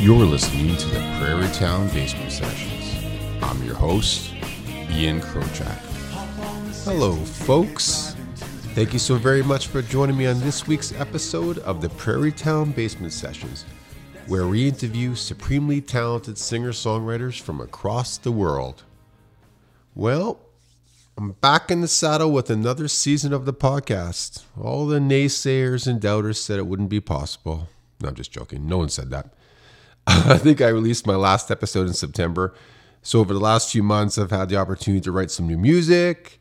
You're listening to the Prairie Town Basement Sessions. I'm your host, Ian Krochak. Hello, folks. Thank you so very much for joining me on this week's episode of the Prairie Town Basement Sessions, where we interview supremely talented singer songwriters from across the world. Well, I'm back in the saddle with another season of the podcast. All the naysayers and doubters said it wouldn't be possible. No, I'm just joking. No one said that. I think I released my last episode in September. So over the last few months, I've had the opportunity to write some new music,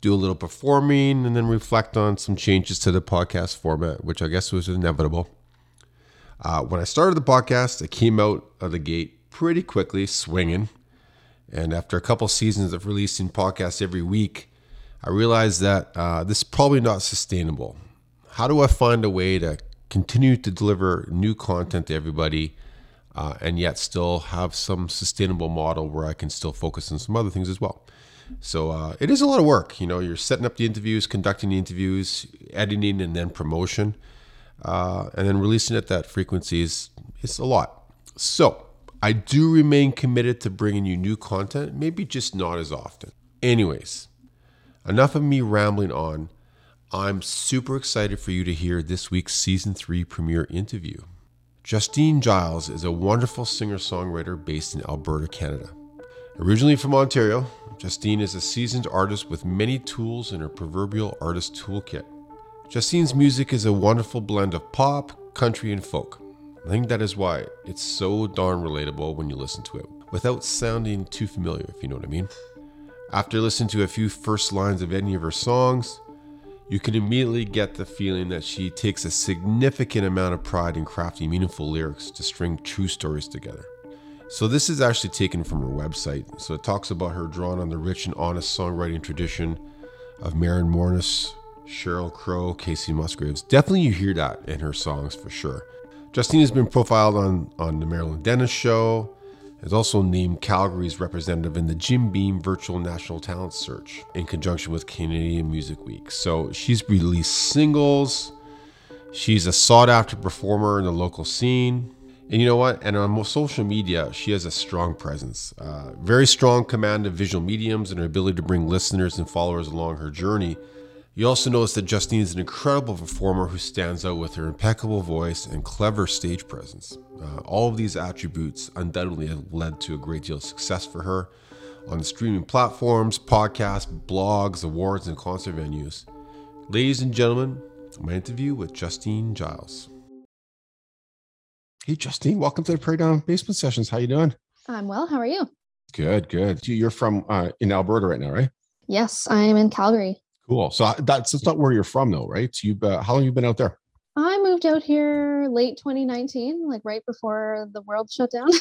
do a little performing, and then reflect on some changes to the podcast format, which I guess was inevitable. Uh, when I started the podcast, I came out of the gate pretty quickly, swinging. And after a couple seasons of releasing podcasts every week, I realized that uh, this is probably not sustainable. How do I find a way to continue to deliver new content to everybody uh, and yet still have some sustainable model where I can still focus on some other things as well. So uh, it is a lot of work. You know, you're setting up the interviews, conducting the interviews, editing, and then promotion, uh, and then releasing at that frequency is it's a lot. So I do remain committed to bringing you new content, maybe just not as often. Anyways, enough of me rambling on. I'm super excited for you to hear this week's season three premiere interview. Justine Giles is a wonderful singer songwriter based in Alberta, Canada. Originally from Ontario, Justine is a seasoned artist with many tools in her proverbial artist toolkit. Justine's music is a wonderful blend of pop, country, and folk. I think that is why it's so darn relatable when you listen to it, without sounding too familiar, if you know what I mean. After listening to a few first lines of any of her songs, you can immediately get the feeling that she takes a significant amount of pride in crafting meaningful lyrics to string true stories together. So, this is actually taken from her website. So, it talks about her drawn on the rich and honest songwriting tradition of Maren Morris, Sheryl Crow, Kacey Musgraves. Definitely, you hear that in her songs for sure. Justine has been profiled on, on The Marilyn Denis Show, is also named Calgary's representative in the Jim Beam Virtual National Talent Search in conjunction with Canadian Music Week. So she's released singles. She's a sought after performer in the local scene. And you know what? And on social media, she has a strong presence, uh, very strong command of visual mediums, and her ability to bring listeners and followers along her journey you also notice that Justine is an incredible performer who stands out with her impeccable voice and clever stage presence. Uh, all of these attributes undoubtedly have led to a great deal of success for her on the streaming platforms, podcasts, blogs, awards, and concert venues. Ladies and gentlemen, my interview with Justine Giles. Hey, Justine, welcome to the Prairie Town Basement Sessions. How you doing? I'm well. How are you? Good, good. You're from uh, in Alberta right now, right? Yes, I am in Calgary. Cool. So that's, that's not where you're from, though, right? So you uh, how long have you been out there? I moved out here late 2019, like right before the world shut down.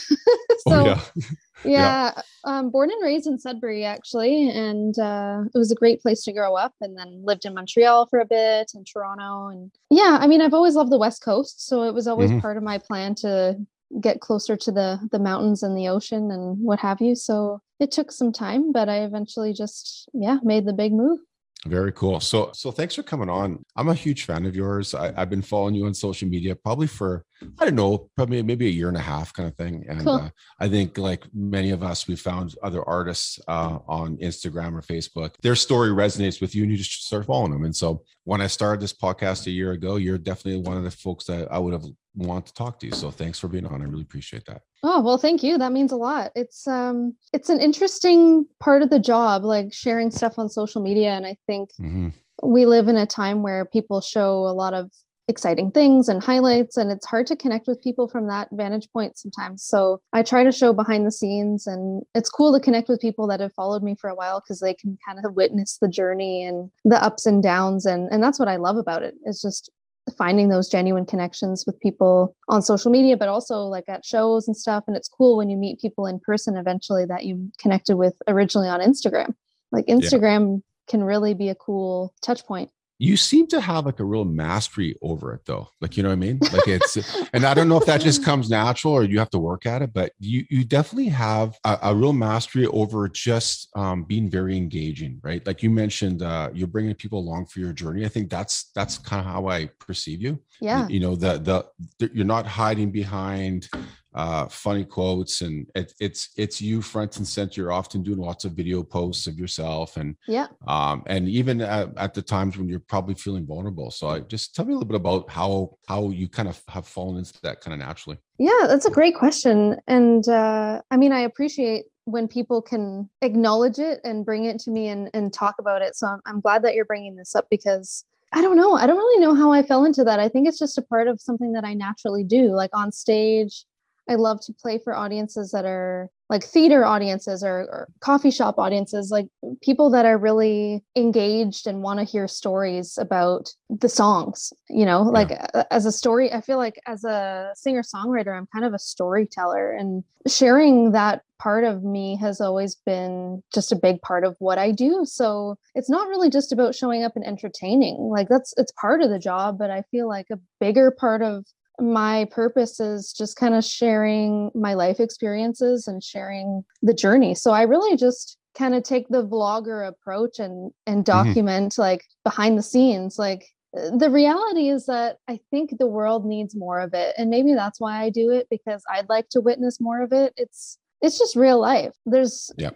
Oh, so, oh, yeah. yeah, yeah. Um, born and raised in Sudbury, actually, and uh, it was a great place to grow up. And then lived in Montreal for a bit, and Toronto, and yeah, I mean, I've always loved the West Coast, so it was always mm-hmm. part of my plan to get closer to the the mountains and the ocean and what have you. So it took some time, but I eventually just yeah made the big move. Very cool. So, so thanks for coming on. I'm a huge fan of yours. I, have been following you on social media probably for I don't know, probably maybe a year and a half kind of thing. And cool. uh, I think like many of us, we found other artists uh, on Instagram or Facebook. Their story resonates with you, and you just start following them. And so, when I started this podcast a year ago, you're definitely one of the folks that I would have want to talk to you. So, thanks for being on. I really appreciate that. Oh well, thank you. That means a lot. It's um, it's an interesting part of the job, like sharing stuff on social media, and I think. Mm-hmm we live in a time where people show a lot of exciting things and highlights and it's hard to connect with people from that vantage point sometimes. So i try to show behind the scenes and it's cool to connect with people that have followed me for a while because they can kind of witness the journey and the ups and downs and and that's what i love about it it's just finding those genuine connections with people on social media but also like at shows and stuff. And it's cool when you meet people in person eventually that you connected with originally on instagram. Like instagram yeah. can really be a cool touch point you seem to have like a real mastery over it though. Like you know what i mean? Like it's and i don't know if that just comes natural or you have to work at it but you you definitely have a, a real mastery over just um, being very engaging right? Like you mentioned uh, you're bringing people along for your journey. I think that's that's kind of how i perceive you. Yeah. you, you know the, the the you're not hiding behind uh, funny quotes, and it, it's it's you front and center. You're often doing lots of video posts of yourself, and yeah, um, and even at, at, the times when you're probably feeling vulnerable. So, I just tell me a little bit about how how you kind of have fallen into that kind of naturally. Yeah, that's a great question, and uh, I mean, I appreciate when people can acknowledge it and bring it to me and, and talk about it. So I'm, I'm glad that you're bringing this up because I don't know. I don't really know how I fell into that. I think it's just a part of something that I naturally do. Like on stage, I love to play for audiences that are like theater audiences or, or, coffee shop audiences, like people that are really engaged and want to hear stories about the songs. You know, like yeah. as a story, I feel like as a singer songwriter, I'm kind of a storyteller, and sharing that part of me has always been just a big part of what I do. So it's not really just about showing up and entertaining. Like that's it's part of the job, but I feel like a bigger part of my purpose is just kind of sharing my life experiences and sharing the journey. So I really just kind of take the vlogger approach and and mm-hmm. document mm-hmm. like behind the scenes like the reality is that I think the world needs more of it and maybe that's why I do it because I'd like to witness more of it. It's it's just real life. There's yeah.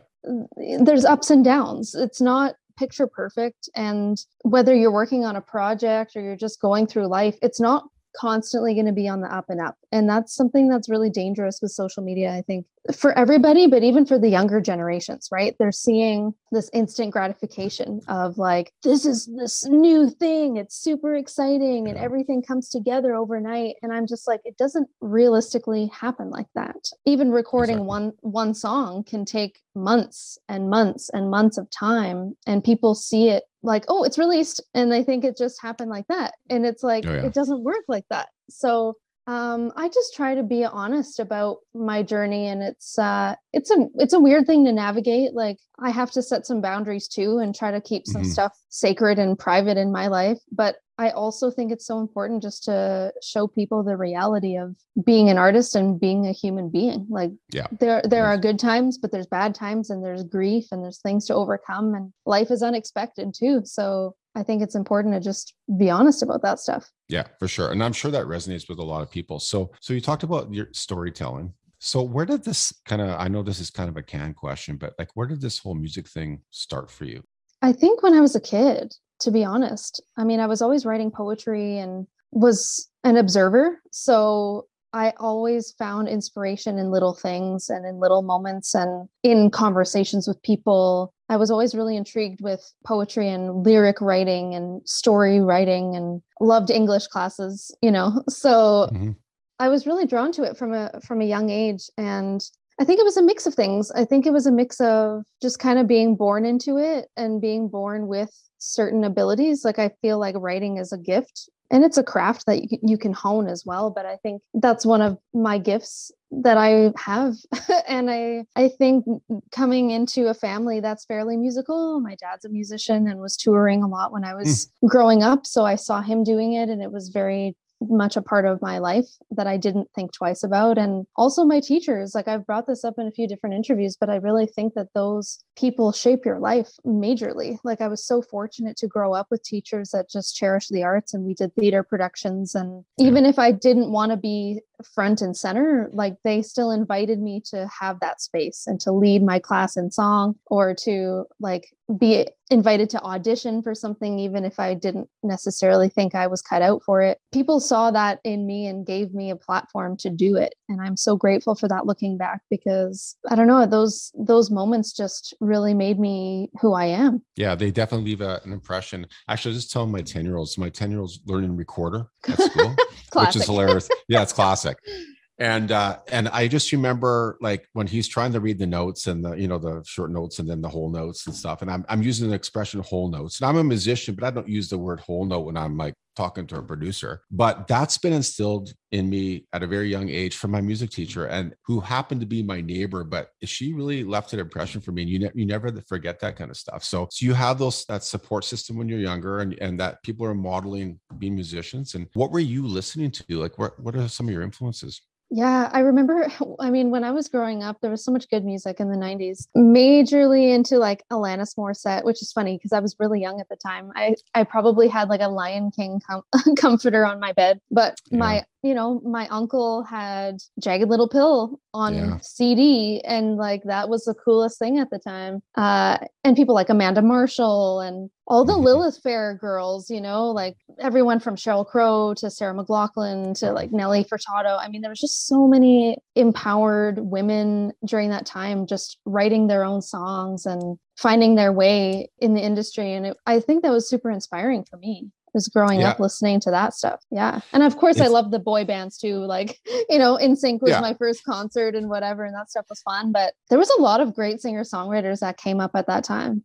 there's ups and downs. It's not picture perfect and whether you're working on a project or you're just going through life, it's not constantly going to be on the up and up. And that's something that's really dangerous with social media, I think, for everybody, but even for the younger generations, right? They're seeing this instant gratification of like, this is this new thing. It's super exciting and everything comes together overnight. And I'm just like, it doesn't realistically happen like that. Even recording exactly. one one song can take months and months and months of time and people see it like oh it's released and they think it just happened like that and it's like oh, yeah. it doesn't work like that so um, I just try to be honest about my journey, and it's uh, it's a it's a weird thing to navigate. Like I have to set some boundaries too, and try to keep some mm-hmm. stuff sacred and private in my life. But I also think it's so important just to show people the reality of being an artist and being a human being. Like yeah. there there are good times, but there's bad times, and there's grief, and there's things to overcome, and life is unexpected too. So I think it's important to just be honest about that stuff. Yeah, for sure. And I'm sure that resonates with a lot of people. So so you talked about your storytelling. So where did this kind of I know this is kind of a can question, but like where did this whole music thing start for you? I think when I was a kid, to be honest. I mean, I was always writing poetry and was an observer. So I always found inspiration in little things and in little moments and in conversations with people. I was always really intrigued with poetry and lyric writing and story writing and loved English classes, you know. So mm-hmm. I was really drawn to it from a from a young age and I think it was a mix of things. I think it was a mix of just kind of being born into it and being born with certain abilities. Like I feel like writing is a gift and it's a craft that you, you can hone as well but i think that's one of my gifts that i have and i i think coming into a family that's fairly musical my dad's a musician and was touring a lot when i was mm. growing up so i saw him doing it and it was very much a part of my life that I didn't think twice about. And also my teachers, like I've brought this up in a few different interviews, but I really think that those people shape your life majorly. Like I was so fortunate to grow up with teachers that just cherish the arts and we did theater productions. And even if I didn't want to be front and center, like they still invited me to have that space and to lead my class in song or to like be invited to audition for something even if I didn't necessarily think I was cut out for it. People saw that in me and gave me a platform to do it and I'm so grateful for that looking back because I don't know those those moments just really made me who I am. Yeah, they definitely leave a, an impression. Actually, I was just telling my 10-year-olds, my 10-year-old's learning recorder at school, which is hilarious. Yeah, it's classic and uh and i just remember like when he's trying to read the notes and the you know the short notes and then the whole notes and stuff and i'm, I'm using the expression whole notes. And i'm a musician but i don't use the word whole note when i'm like talking to a producer. But that's been instilled in me at a very young age from my music teacher and who happened to be my neighbor but she really left an impression for me. And you, ne- you never forget that kind of stuff. So so you have those that support system when you're younger and and that people are modeling being musicians. And what were you listening to? Like what what are some of your influences yeah, I remember. I mean, when I was growing up, there was so much good music in the 90s. Majorly into like Alanis Morissette, which is funny because I was really young at the time. I, I probably had like a Lion King com- comforter on my bed, but yeah. my you know, my uncle had Jagged Little Pill on yeah. CD, and like that was the coolest thing at the time. Uh, and people like Amanda Marshall and all the. Lilith Fair girls, you know, like everyone from Sheryl Crow to Sarah McLachlan to like Nelly Furtado. I mean, there was just so many empowered women during that time, just writing their own songs and finding their way in the industry. And it, I think that was super inspiring for me was growing yeah. up listening to that stuff. Yeah. And of course, it's, I love the boy bands too. Like, you know, NSYNC was yeah. my first concert and whatever, and that stuff was fun. But there was a lot of great singer songwriters that came up at that time.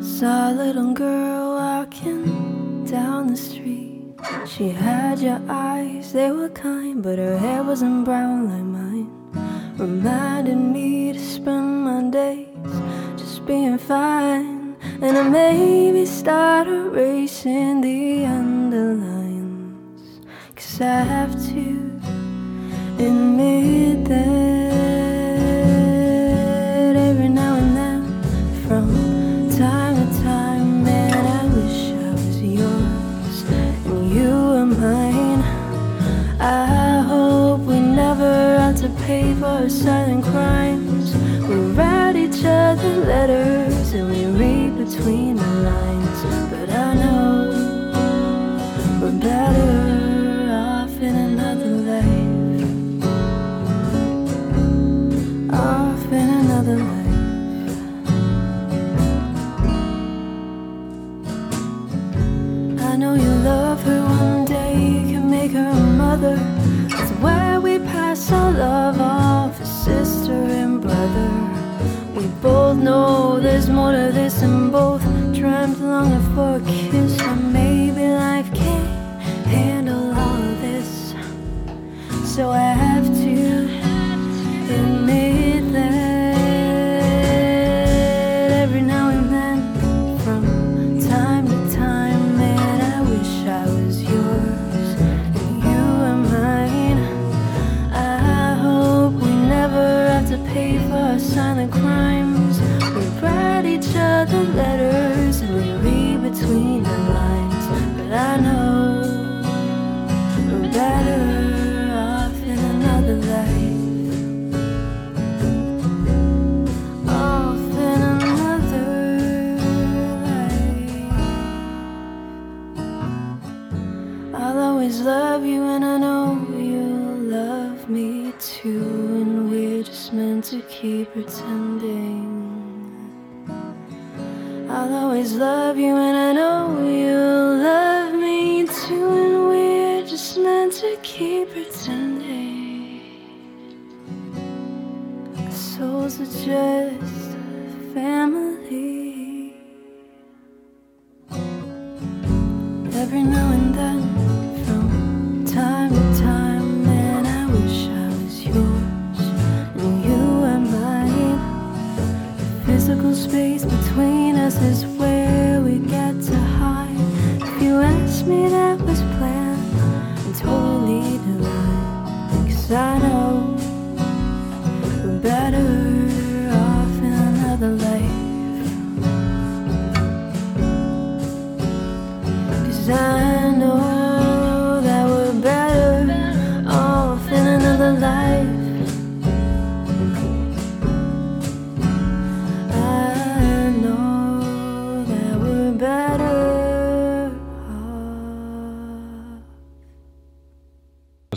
Saw a little girl walking down the street. She had your eyes, they were kind, but her hair wasn't brown like mine. Reminded me to spend my days just being fine. And I maybe start erasing the underlines. Cause I have to admit that every now and then, from time to time, man, I wish I was yours and you were mine. I hope we never have to pay for silent crimes. We write each other letters between the lines. But I know we're better keep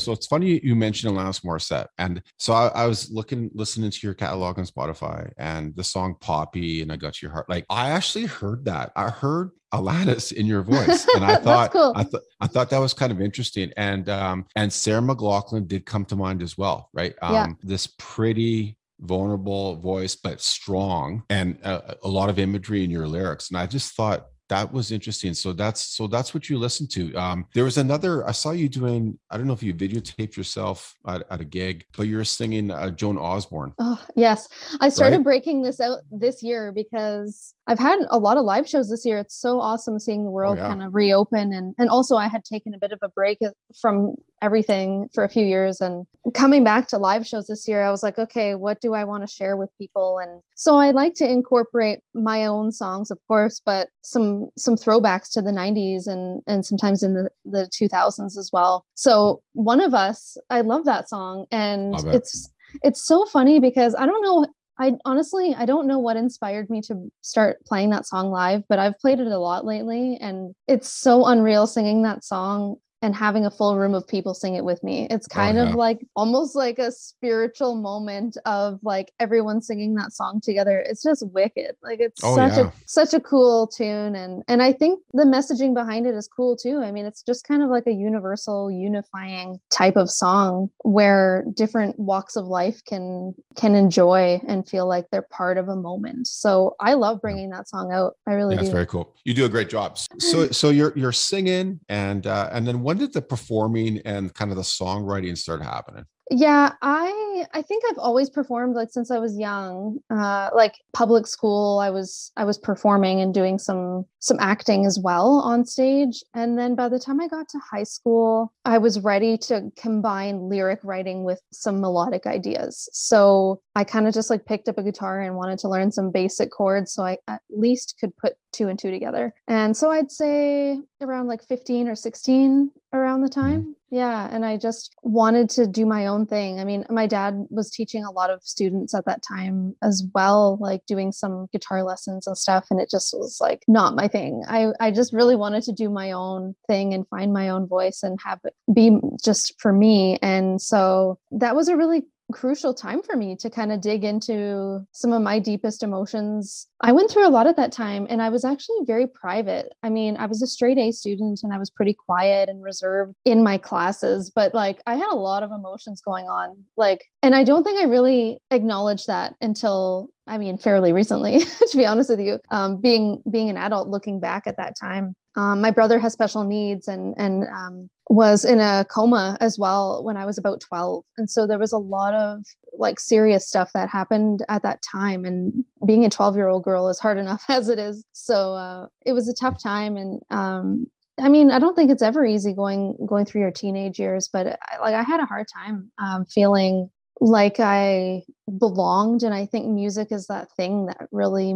So it's funny you mentioned Alanis Morissette. And so I, I, was looking, listening to your catalog on Spotify and the song Poppy and I Got Your Heart. Like I actually heard that. I heard Alanis in your voice. And I thought cool. I thought I thought that was kind of interesting. And um and Sarah McLachlan did come to mind as well, right? Um yeah. this pretty vulnerable voice but strong and a, a lot of imagery in your lyrics and i just thought that was interesting. So that's so that's what you listen to. Um, there was another. I saw you doing. I don't know if you videotaped yourself at, at a gig, but you're singing uh, Joan Osborne. Oh yes, I started right? breaking this out this year because I've had a lot of live shows this year. It's so awesome seeing the oh, world oh, yeah. kind of reopen and and also I had taken a bit of a break uh, from everything for a few years and coming back to live shows this year I was like okay what do I want to share with people and so I like to incorporate my own songs of course but some some throwbacks to the 90s and and sometimes in the the 2000s as well so one of us I love that song and it's it's so funny because I don't know I honestly I don't know what inspired me to start playing that song live, but I've played it a lot lately and it's so unreal singing that song and having a full room of people sing it with me. It's oh, kind oh, yeah. of like almost like a spiritual moment of like everyone singing that song together. It's just wicked. Like it's oh, such yeah. a such a cool tune and and I think the messaging behind it is cool too. I mean, it's just kind of like a universal unifying type of song where different walks of life can can enjoy and feel like they're part of a moment. So I love bringing that song out. I really yeah, do. That's very cool. You do a great job. So so you're you're singing and uh and then when did the performing and kind of the songwriting start happening? Yeah i i think i've always performed like since i was young uh like public school i was i was performing and doing some some acting as well on stage and then by the time i got to high school i was ready to combine lyric writing with some melodic ideas. So i kind of just like picked up a guitar and wanted to learn some basic chords so i at least could put two and two together. And so i'd say around like 15 or 16 around the mm-hmm. time yeah and i just wanted to do my own thing. I mean my dad was teaching a lot of students at that time as well like doing some guitar lessons and stuff and it just was like not my thing. I i just really wanted to do my own thing and find my own voice and have it be just for me and so that was a really crucial time for me to kind of dig into some of my deepest emotions. I went through a lot at that time and I was actually very private. I mean, I was a straight A student and I was pretty quiet and reserved in my classes, but like I had a lot of emotions going on. Like, and I don't think I really acknowledged that until I mean, fairly recently, to be honest with you, um, being being an adult, looking back at that time. Um, my brother has special needs and and um, was in a coma as well when I was about 12. And so there was a lot of like serious stuff that happened at that time. And being a 12 year old girl is hard enough as it is. So uh, it was a tough time. And um, I mean, I don't think it's ever easy going going through your teenage years, but I, like I had a hard time um, feeling like I belonged. And I think music is that thing that really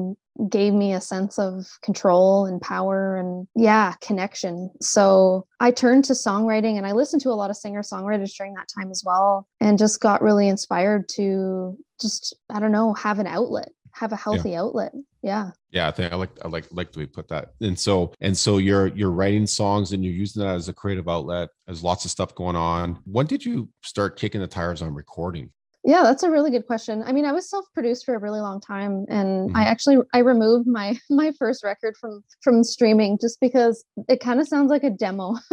gave me a sense of control and power and, yeah, connection. So I turned to songwriting and I listened to a lot of singer songwriters during that time as well and just got really inspired to just, I don't know, have an outlet have a healthy yeah. outlet yeah yeah i think i like i like like the way you put that and so and so you're you're writing songs and you're using that as a creative outlet there's lots of stuff going on when did you start kicking the tires on recording yeah, that's a really good question. I mean, I was self-produced for a really long time and mm-hmm. I actually I removed my my first record from from streaming just because it kind of sounds like a demo.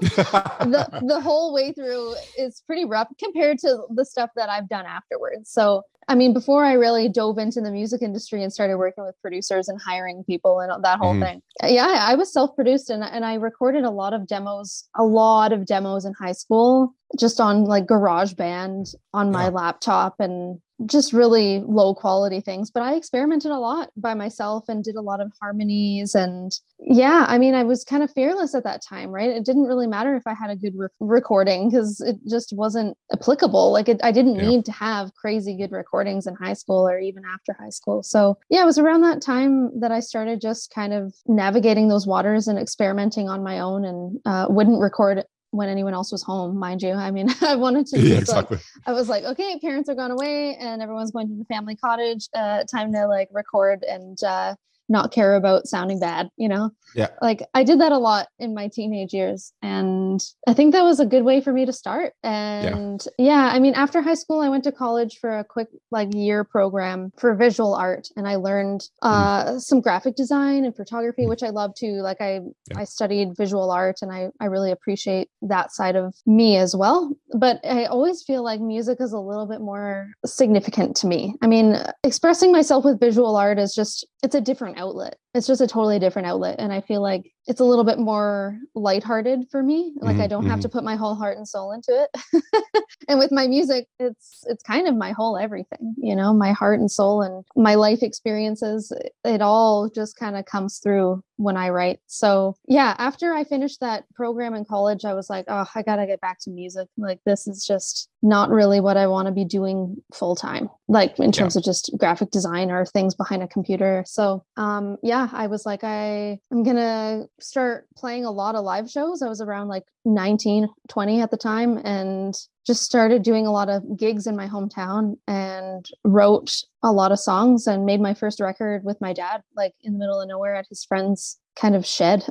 the the whole way through is pretty rough compared to the stuff that I've done afterwards. So I mean, before I really dove into the music industry and started working with producers and hiring people and that whole mm-hmm. thing, yeah, I was self-produced and and I recorded a lot of demos, a lot of demos in high school, just on like GarageBand on my yeah. laptop and just really low quality things but i experimented a lot by myself and did a lot of harmonies and yeah i mean i was kind of fearless at that time right? It didn't really matter if i had a good re- recording because it just wasn't applicable. Like it, i didn't yeah. need to have crazy good recordings in high school or even after high school. So yeah it was around that time that i started just kind of navigating those waters and experimenting on my own and uh, wouldn't record when anyone else was home, mind you. I mean, I wanted to. Yeah, exactly. Like, I was like, okay, parents are gone away, and everyone's going to the family cottage. Uh, time to like record and uh, not care about sounding bad, you know? Yeah. Like I did that a lot in my teenage years. And I think that was a good way for me to start. And yeah, yeah I mean, after high school, I went to college for a quick like year program for visual art. And I learned uh, mm. some graphic design and photography, mm. which I love too. Like I, yeah. I studied visual art and I, I really appreciate that side of me as well. But I always feel like music is a little bit more significant to me. I mean, expressing myself with visual art is just, it's a different outlet. It's just a totally different outlet. And I feel like it's a little bit more lighthearted for me. Like mm-hmm, I don't mm-hmm. have to mm-hmm. put my whole heart and soul into it. and with my music it's it's kind of my whole everything you know my heart and soul and my life experiences it all just kind of comes through when I write. So, yeah, after I finished that program in college, I was like, oh, I got to get back to music. Like, this is just not really what I want to be doing full time, like in terms yeah. of just graphic design or things behind a computer. So, um, yeah, I was like, I, I'm going to start playing a lot of live shows. I was around like 19, 20 at the time and just started doing a lot of gigs in my hometown and wrote a lot of songs and made my first record with my dad, like in the middle of nowhere at his friend's kind of shed.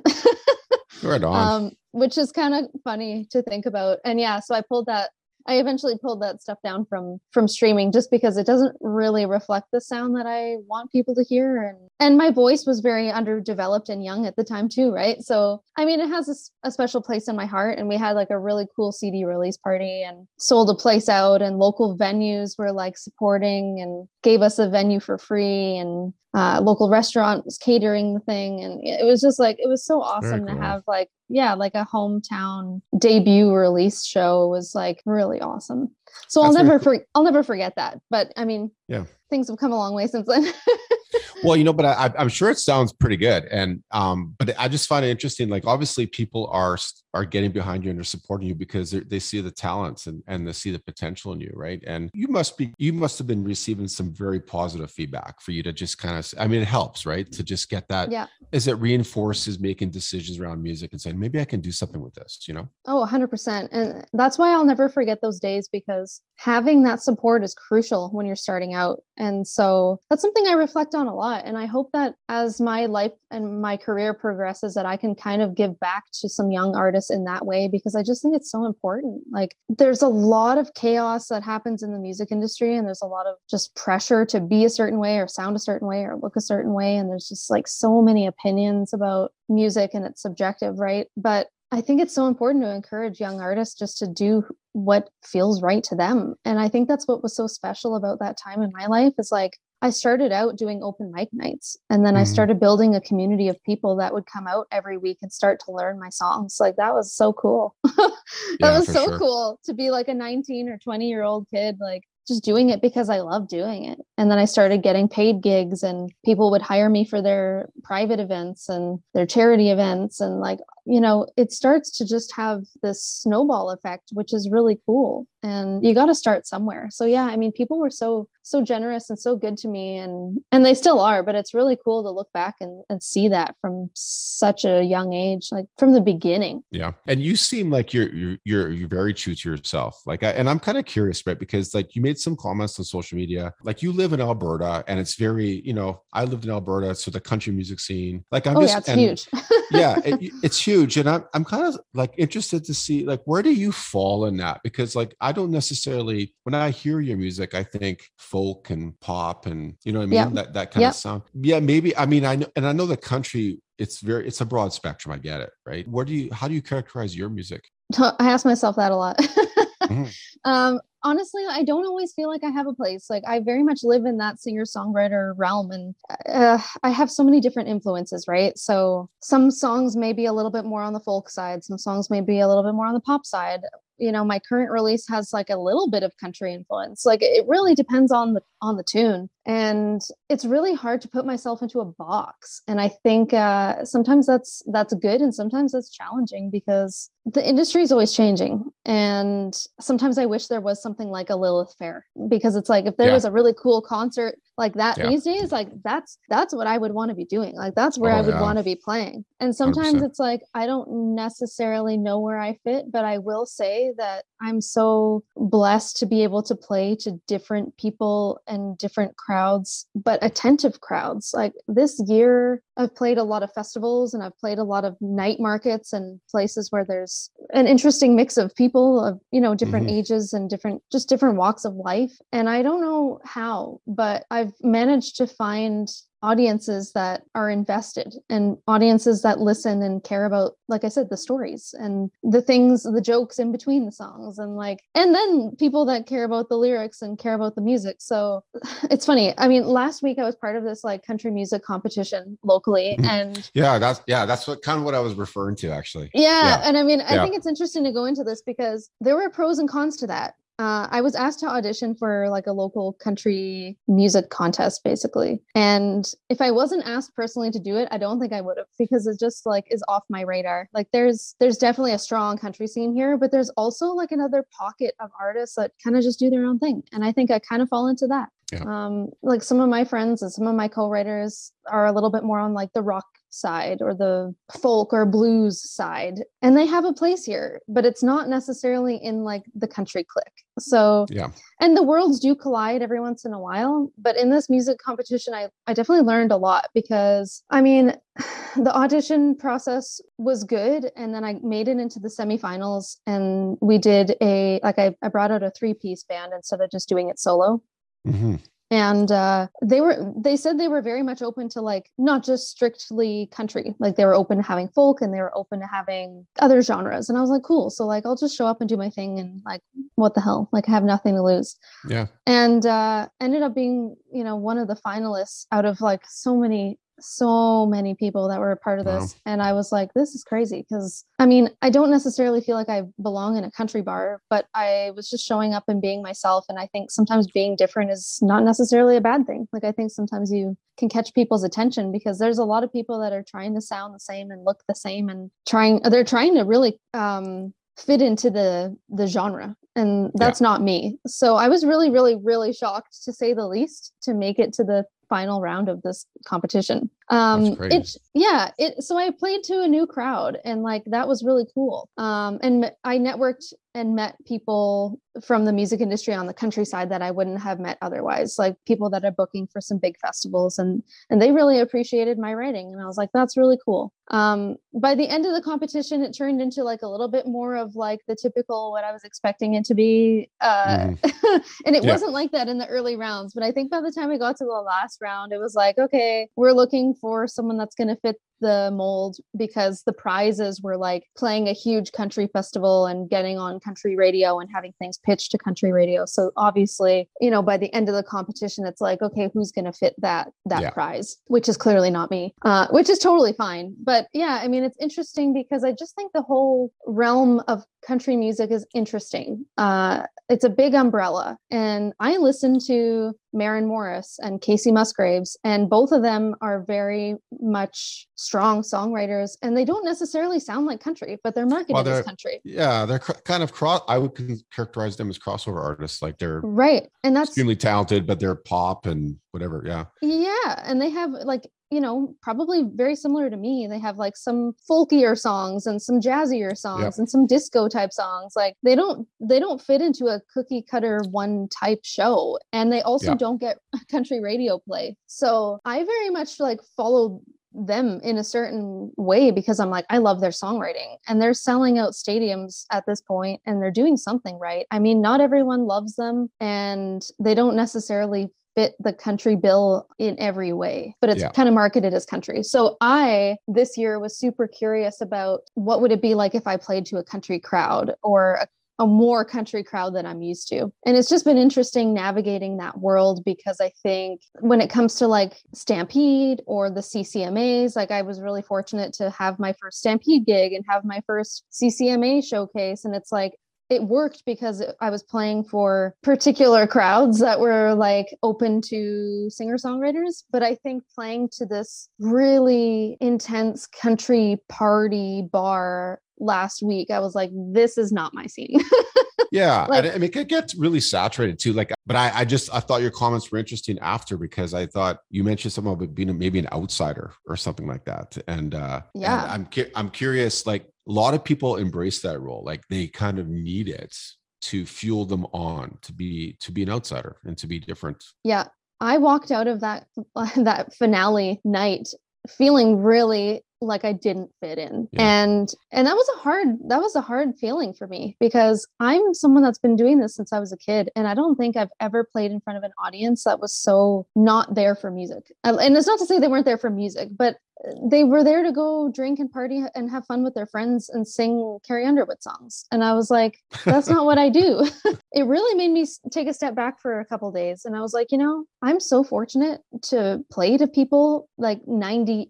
right on. Um, which is kind of funny to think about. And yeah, so I pulled that I eventually pulled that stuff down from from streaming just because it doesn't really reflect the sound that I want people to hear. And and my voice was very underdeveloped and young at the time too, right? So I mean it has a, a special place in my heart. And we had like a really cool CD release party and sold a place out and local venues were like supporting and gave us a venue for free. And uh, local restaurant was catering the thing and it was just like it was so awesome cool. to have like yeah like a hometown debut release show was like really awesome so That's i'll never cool. for, i'll never forget that but i mean yeah things have come a long way since then well, you know, but I, am sure it sounds pretty good, and um, but I just find it interesting. Like, obviously, people are are getting behind you and they're supporting you because they see the talents and and they see the potential in you, right? And you must be you must have been receiving some very positive feedback for you to just kind of. I mean, it helps, right? To just get that. Yeah. As it reinforces making decisions around music and saying maybe I can do something with this, you know? Oh, 100 percent, and that's why I'll never forget those days because having that support is crucial when you're starting out, and so that's something I reflect on a lot. And i hope that as my life and my career progresses that i can kind of give back to some young artists in that way because i just think it's so important. Like there's a lot of chaos that happens in the music industry and there's a lot of just pressure to be a certain way or sound a certain way or look a certain way. And there's just like so many opinions about music and it's subjective right? But I think it's so important to encourage young artists just to do what feels right to them. And I think that's what was so special about that time in my life is like I started out doing open mic nights and then mm-hmm. I started building a community of people that would come out every week and start to learn my songs. Like that was so cool. that yeah, was so sure. cool to be like a 19 or 20 year old kid like just doing it because I love doing it. And then I started getting paid gigs and people would hire me for their private events and their charity events and like you know, it starts to just have this snowball effect, which is really cool. And you got to start somewhere. So yeah, I mean, people were so so generous and so good to me, and and they still are. But it's really cool to look back and and see that from such a young age, like from the beginning. Yeah, and you seem like you're you're you're, you're very true to yourself. Like, I, and I'm kind of curious, right? Because like you made some comments on social media, like you live in Alberta, and it's very, you know, I lived in Alberta, so the country music scene, like I'm oh, just, yeah, it's and, huge. yeah, it, it's huge huge and i'm, I'm kind of like interested to see like where do you fall in that? Because like i don't necessarily when i hear your music i think folk and pop and you know what i mean? Yeah. that that kind of sound. Yeah maybe i mean i know and i know the country it's very it's a broad spectrum i get it right? Where do you how do you characterize your music? I ask myself that a lot. Mm-hmm. um honestly i don't always feel like i have a place like i very much live in that singer songwriter realm and uh, i have so many different influences right? So some songs may be a little bit more on the folk side some songs may be a little bit more on the pop side you know my current release has like a little bit of country influence like it really depends on the on the tune and it's really hard to put myself into a box and i think uh, sometimes that's that's good and sometimes that's challenging because the industry is always changing and sometimes i wish there was something like a lilith fair because it's like if there yeah. was a really cool concert like that yeah. these days like that's that's what i would want to be doing like that's where oh, i would yeah. want to be playing and sometimes 100%. it's like i don't necessarily know where i fit but i will say that i'm so blessed to be able to play to different people and different crowds but attentive crowds like this year i've played a lot of festivals and i've played a lot of night markets and places where there's an interesting mix of people of you know different mm-hmm. ages and different just different walks of life and i don't know how but i've I've managed to find audiences that are invested and audiences that listen and care about like i said the stories and the things the jokes in between the songs and like and then people that care about the lyrics and care about the music so it's funny i mean last week i was part of this like country music competition locally mm-hmm. and yeah that's yeah that's what kind of what i was referring to actually yeah, yeah. and i mean i yeah. think it's interesting to go into this because there were pros and cons to that uh, I was asked to audition for like a local country music contest, basically. And if I wasn't asked personally to do it, I don't think I would have because it just like is off my radar. Like there's there's definitely a strong country scene here, but there's also like another pocket of artists that kind of just do their own thing, and I think I kind of fall into that. Yeah. Um, like some of my friends and some of my co-writers are a little bit more on like the rock side or the folk or blues side and they have a place here but it's not necessarily in like the country clique. So yeah. and the worlds do collide every once in a while but in this music competition i i definitely learned a lot because i mean the audition process was good and then i made it into the semifinals and we did a like i, I brought out a three piece band instead of just doing it solo. Mm-hmm and uh, they were they said they were very much open to like not just strictly country like they were open to having folk and they were open to having other genres. And i was like cool so like i'll just show up and do my thing and like what the hell like i have nothing to lose. Yeah. And uh ended up being you know one of the finalists out of like so many so many people that were a part of this wow. and i was like this is crazy because i mean i don't necessarily feel like i belong in a country bar but i was just showing up and being myself and i think sometimes being different is not necessarily a bad thing like i think sometimes you can catch people's attention because there's a lot of people that are trying to sound the same and look the same and trying they're trying to really um fit into the the genre and that's yeah. not me so i was really really really shocked to say the least to make it to the final round of this competition. Um, it yeah, it so I played to a new crowd and like that was really cool. Um, and I networked and met people from the music industry on the countryside that I wouldn't have met otherwise, like people that are booking for some big festivals and and they really appreciated my writing and I was like that's really cool. Um, by the end of the competition it turned into like a little bit more of like the typical what I was expecting it to be uh, mm. and it yeah. wasn't like that in the early rounds, but I think by the time we got to the last round it was like okay, we're looking for someone that's going to fit the mold because the prizes were like playing a huge country festival and getting on country radio and having things pitched to country radio. So obviously, you know, by the end of the competition, it's like, okay, who's going to fit that that yeah. prize? Which is clearly not me, uh, which is totally fine. But yeah, I mean, it's interesting because I just think the whole realm of country music is interesting. Uh, it's a big umbrella, and I listen to Maren Morris and Kacey Musgraves, and both of them are very much strong songwriters, and they don't necessarily sound like country, but they're marketed well, they're, as country. Yeah, they're kind of cross. I would characterize them as crossover artists. Like they're right, and that's extremely talented, but they're pop and whatever. Yeah, yeah, and they have like you know, probably very similar to me. They have like some folkier songs and some jazzier songs yep. and some disco type songs. Like they don't they don't fit into a cookie cutter one type show. And they also yep. don't get country radio play. So I very much like follow them in a certain way because I'm like, I love their songwriting and they're selling out stadiums at this point and they're doing something right. I mean, not everyone loves them and they don't necessarily fit the country bill in every way, but it's yeah. kind of marketed as country. So I this year was super curious about what would it be like if I played to a country crowd or a a more country crowd than I'm used to. And it's just been interesting navigating that world because I think when it comes to like Stampede or the CCMAs, like I was really fortunate to have my first Stampede gig and have my first CCMA showcase. And it's like, it worked because I was playing for particular crowds that were like open to singer songwriters. But I think playing to this really intense country party bar last week, I was like, this is not my scene. yeah. like, I mean, it gets really saturated too. Like, but I, I just, I thought your comments were interesting after because I thought you mentioned something about being maybe an outsider or something like that. And, uh, yeah, and I'm, I'm curious, like, a lot of people embrace that role like they kind of need it to fuel them on to be to be an outsider and to be different yeah i walked out of that that finale night feeling really like I didn't fit in. Yeah. And and that was a hard that was a hard feeling for me because I'm someone that's been doing this since I was a kid and I don't think I've ever played in front of an audience that was so not there for music. And it's not to say they weren't there for music, but they were there to go drink and party and have fun with their friends and sing Carrie Underwood songs. And I was like, that's not what I do. it really made me take a step back for a couple days. And I was like, you know, I'm so fortunate to play to people like 98%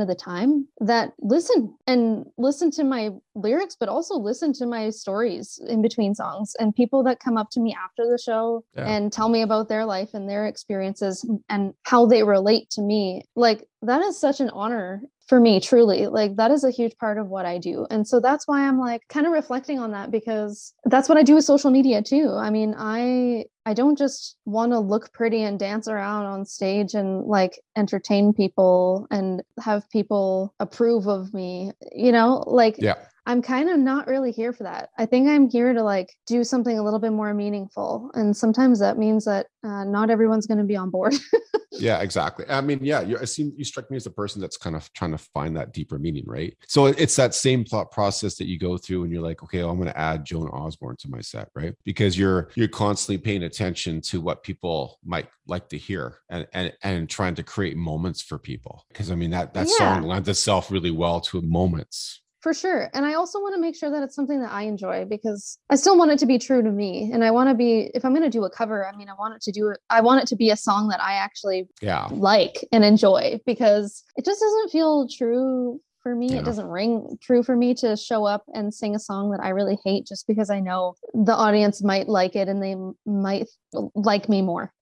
of the time that listen and listen to my lyrics but also listen to my stories in between songs and people that come up to me after the show yeah. and tell me about their life and their experiences and how they relate to me like that is such an honor for me truly like that is a huge part of what i do and so that's why i'm like kind of reflecting on that because that's what i do with social media too i mean i i don't just want to look pretty and dance around on stage and like entertain people and have people approve of me you know like yeah I'm kind of not really here for that. I think I'm here to like do something a little bit more meaningful. And sometimes that means that uh, not everyone's going to be on board. yeah, exactly. I mean, yeah, you I seem you strike me as a person that's kind of trying to find that deeper meaning, right? So it's that same thought process that you go through and you're like, okay, well, I'm going to add Joan Osborne to my set, right? Because you're you're constantly paying attention to what people might like to hear and and and trying to create moments for people. Because I mean that that yeah. song lends itself really well to moments for sure. And I also want to make sure that it's something that I enjoy because I still want it to be true to me. And I want to be, if I'm going to do a cover, I mean, I want it to do it. I want it to be a song that I actually yeah. like and enjoy because it just doesn't feel true for me. Yeah. It doesn't ring true for me to show up and sing a song that I really hate just because I know the audience might like it and they might like me more.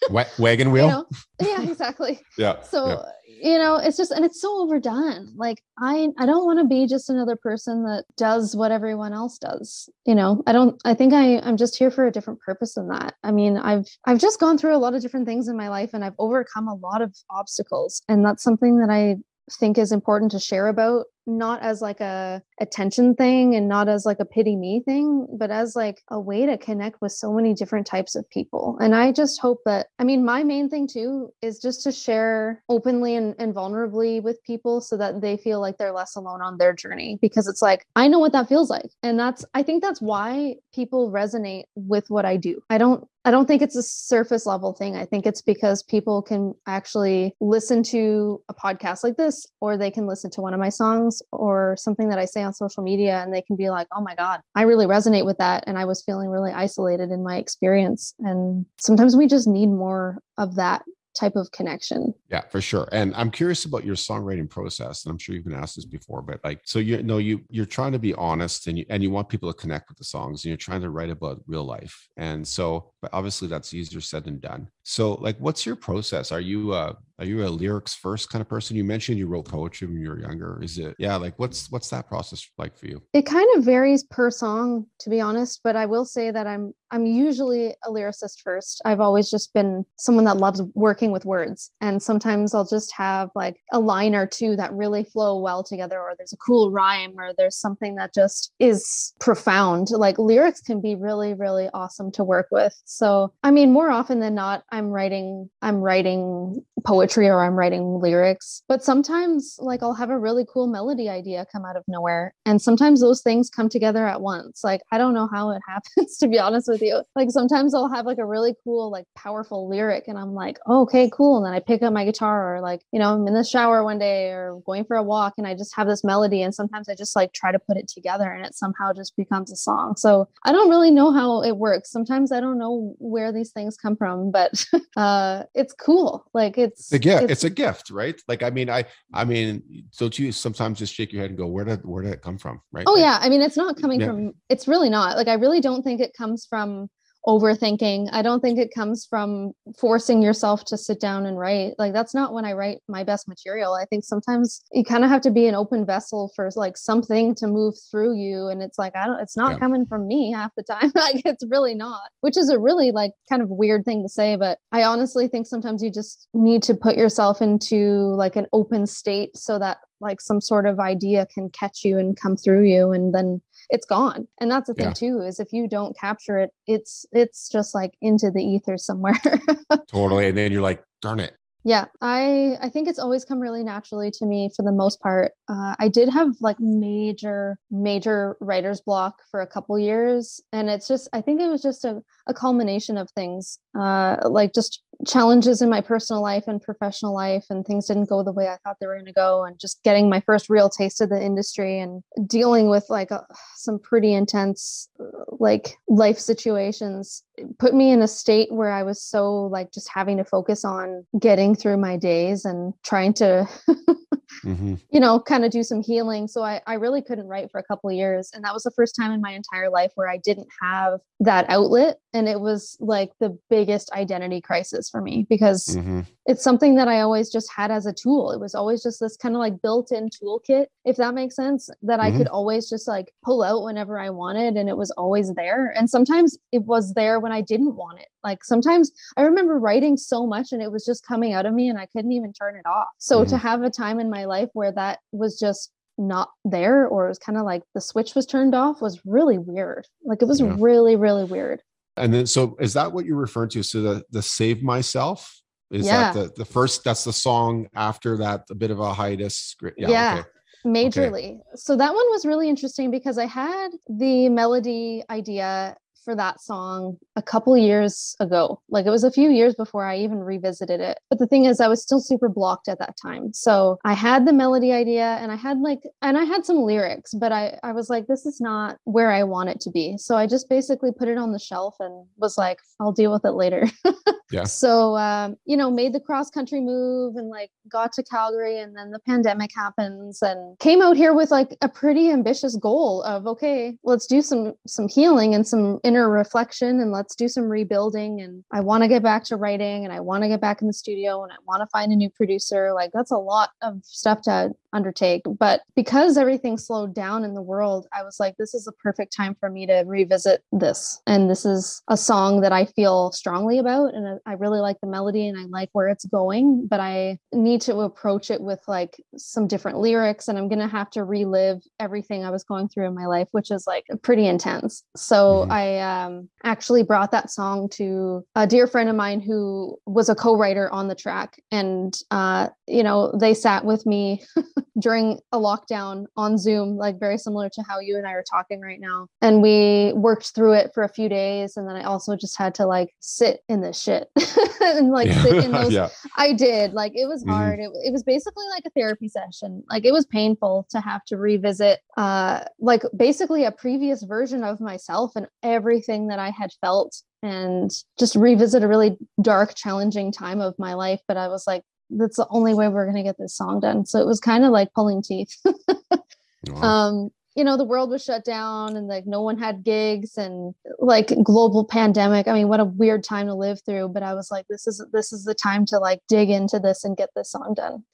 Wagon wheel? You know? Yeah, exactly. yeah. So, yeah you know it's just and it's so overdone like i i don't want to be just another person that does what everyone else does you know i don't i think i i'm just here for a different purpose than that i mean i've i've just gone through a lot of different things in my life and i've overcome a lot of obstacles and that's something that i think is important to share about not as like a attention thing and not as like a pity me thing but as like a way to connect with so many different types of people. And i just hope that i mean my main thing too is just to share openly and, and vulnerably with people so that they feel like they're less alone on their journey because it's like i know what that feels like. And that's i think that's why people resonate with what i do. I don't I don't think it's a surface level thing. I think it's because people can actually listen to a podcast like this, or they can listen to one of my songs or something that I say on social media and they can be like, oh my God, I really resonate with that. And I was feeling really isolated in my experience. And sometimes we just need more of that type of connection. Yeah, for sure. And I'm curious about your songwriting process. And I'm sure you've been asked this before, but like, so you know, you you're trying to be honest and you and you want people to connect with the songs and you're trying to write about real life. And so, but obviously that's easier said than done. So like, what's your process? Are you uh are you a lyrics first kind of person? You mentioned you wrote poetry when you were younger. Is it yeah, like what's what's that process like for you? It kind of varies per song, to be honest, but I will say that I'm I'm usually a lyricist first. I've always just been someone that loves working with words. And sometimes I'll just have like a line or two that really flow well together, or there's a cool rhyme, or there's something that just is profound. Like lyrics can be really, really awesome to work with. So, I mean, more often than not, I'm writing, I'm writing poetry or I'm writing lyrics. But sometimes, like, I'll have a really cool melody idea come out of nowhere. And sometimes those things come together at once. Like, I don't know how it happens, to be honest with with you. Like sometimes I'll have like a really cool, like powerful lyric, and I'm like, oh, okay, cool. And then I pick up my guitar, or like, you know, I'm in the shower one day or going for a walk, and I just have this melody. And sometimes I just like try to put it together, and it somehow just becomes a song. So I don't really know how it works. Sometimes I don't know where these things come from, but uh, it's cool. Like it's a gift. It's, a gift, right? Like I mean, I I mean, don't you sometimes just shake your head and go, where did where did it come from? Right? Oh like, yeah. I mean, it's not coming yeah. from. It's really not. Like I really don't think it comes from overthinking. I don't think it comes from forcing yourself to sit down and write. Like that's not when I write my best material. I think sometimes you kind of have to be an open vessel for like something to move through you and it's like I don't it's not yeah. coming from me half the time. like it's really not. Which is a really like kind of weird thing to say, but I honestly think sometimes you just need to put yourself into like an open state so that like some sort of idea can catch you and come through you and then it's gone. And that's the thing yeah. too is if you don't capture it it's it's just like into the ether somewhere. Totally and then you're like darn it. Yeah i i think it's always come really naturally to me for the most part. Uh, i did have like major major writer's block for a couple years and it's just i think it was just a, a culmination of things uh, like just challenges in my personal life and professional life and things didn't go the way i thought they were going to go and just getting my first real taste of the industry and dealing with like a, some pretty intense uh, like life situations put me in a state where i was so like just having to focus on getting through my days and trying to mm-hmm. you know, kind of do some healing. So I, I really couldn't write for a couple of years. And that was the first time in my entire life where I didn't have that outlet. And it was like the biggest identity crisis for me because mm-hmm. It's something that I always just had as a tool. It was always just this kind of like built in toolkit, if that makes sense, that mm-hmm. I could always just like pull out whenever I wanted. And it was always there. And sometimes it was there when I didn't want it. Like sometimes I remember writing so much and it was just coming out of me and I couldn't even turn it off. So mm-hmm. to have a time in my life where that was just not there or it was kind of like the switch was turned off was really weird. Like it was yeah. really, really weird. And then so is that what you're referring to? So the the save myself? Is yeah. that the, the first that's the song after that a bit of a hiatus? Yeah. yeah. Okay majorly. Okay. So that one was really interesting because I had the melody idea for that song a couple years ago. Like it was a few years before I even revisited it. But the thing is, I was still super blocked at that time. So I had the melody idea and I had like, and I had some lyrics, but I, I was like, this is not where I want it to be. So I just basically put it on the shelf and was like, I'll deal with it later. yeah. So, um, you know, made the cross country move and like got to Calgary and then the pandemic happens and came out here with like a pretty ambitious goal of, okay, let's do some, some healing and some inner inner reflection and let's do some rebuilding. And i want to get back to writing and i want to get back in the studio and i want to find a new producer. Like that's a lot of stuff to undertake. But because everything slowed down in the world i was like this is a perfect time for me to revisit this. And this is a song that i feel strongly about and i really like the melody and i like where it's going but i need to approach it with like some different lyrics and i'm going to have to relive everything i was going through in my life which is like pretty intense. So mm-hmm. i um, actually brought that song to a dear friend of mine who was a co-writer on the track and uh, you know they sat with me during a lockdown on zoom like very similar to how you and i are talking right now and we worked through it for a few days and then i also just had to like sit in this shit and like yeah. sit in those yeah. i did like it was mm-hmm. hard it, it was basically like a therapy session like it was painful to have to revisit uh like basically a previous version of myself and everything that I had felt and just revisit a really dark, challenging time of my life. But I was like, that's the only way we're going to get this song done. So it was kind of like pulling teeth. wow. Um, you know, the world was shut down and like no one had gigs and like global pandemic. I mean, what a weird time to live through. But I was like, this is this is the time to like dig into this and get this song done.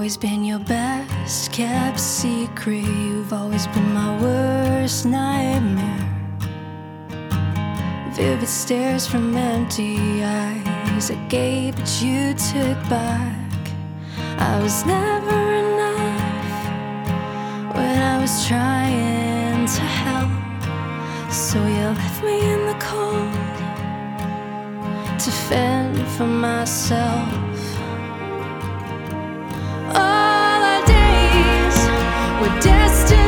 Always been your best kept secret. You've always been my worst nightmare. Vivid stares from empty eyes. I gave, but you took back. I was never enough when I was trying to help. So you left me in the cold to fend for myself. All our days were destined.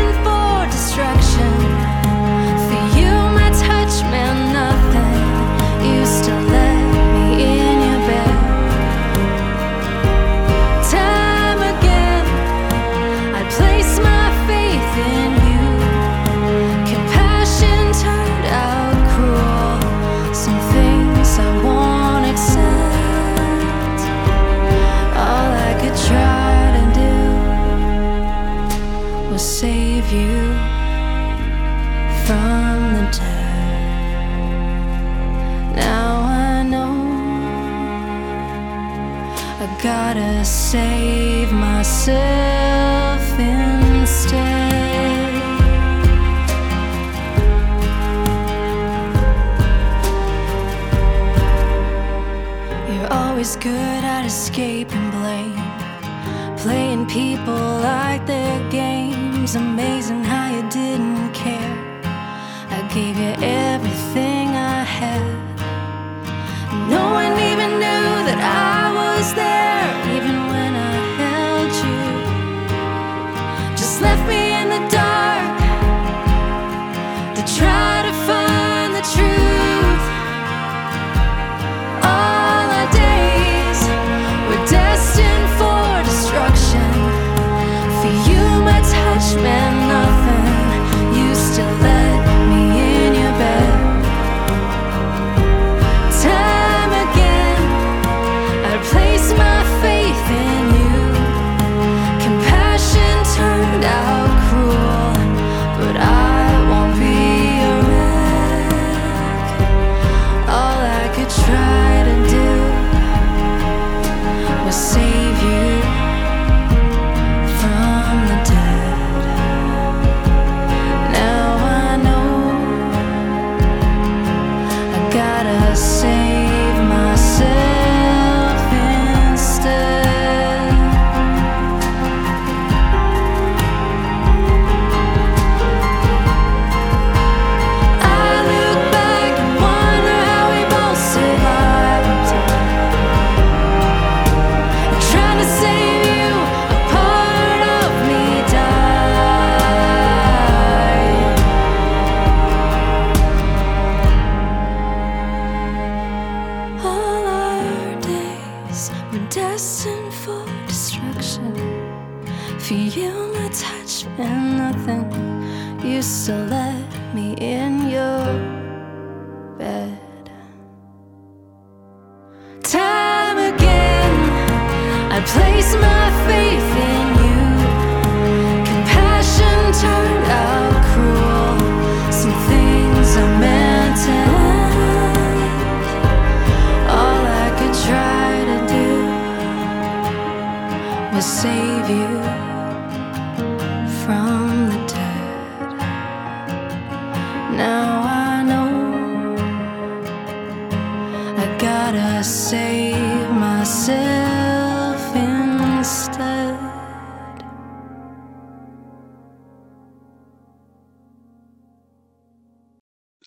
gotta save myself instead. You're always good at escaping blame, playing people like their games. Amazing how you didn't care. I gave you everything I had. No one even knew that I was there. To let me in your bed. Time again, I place my faith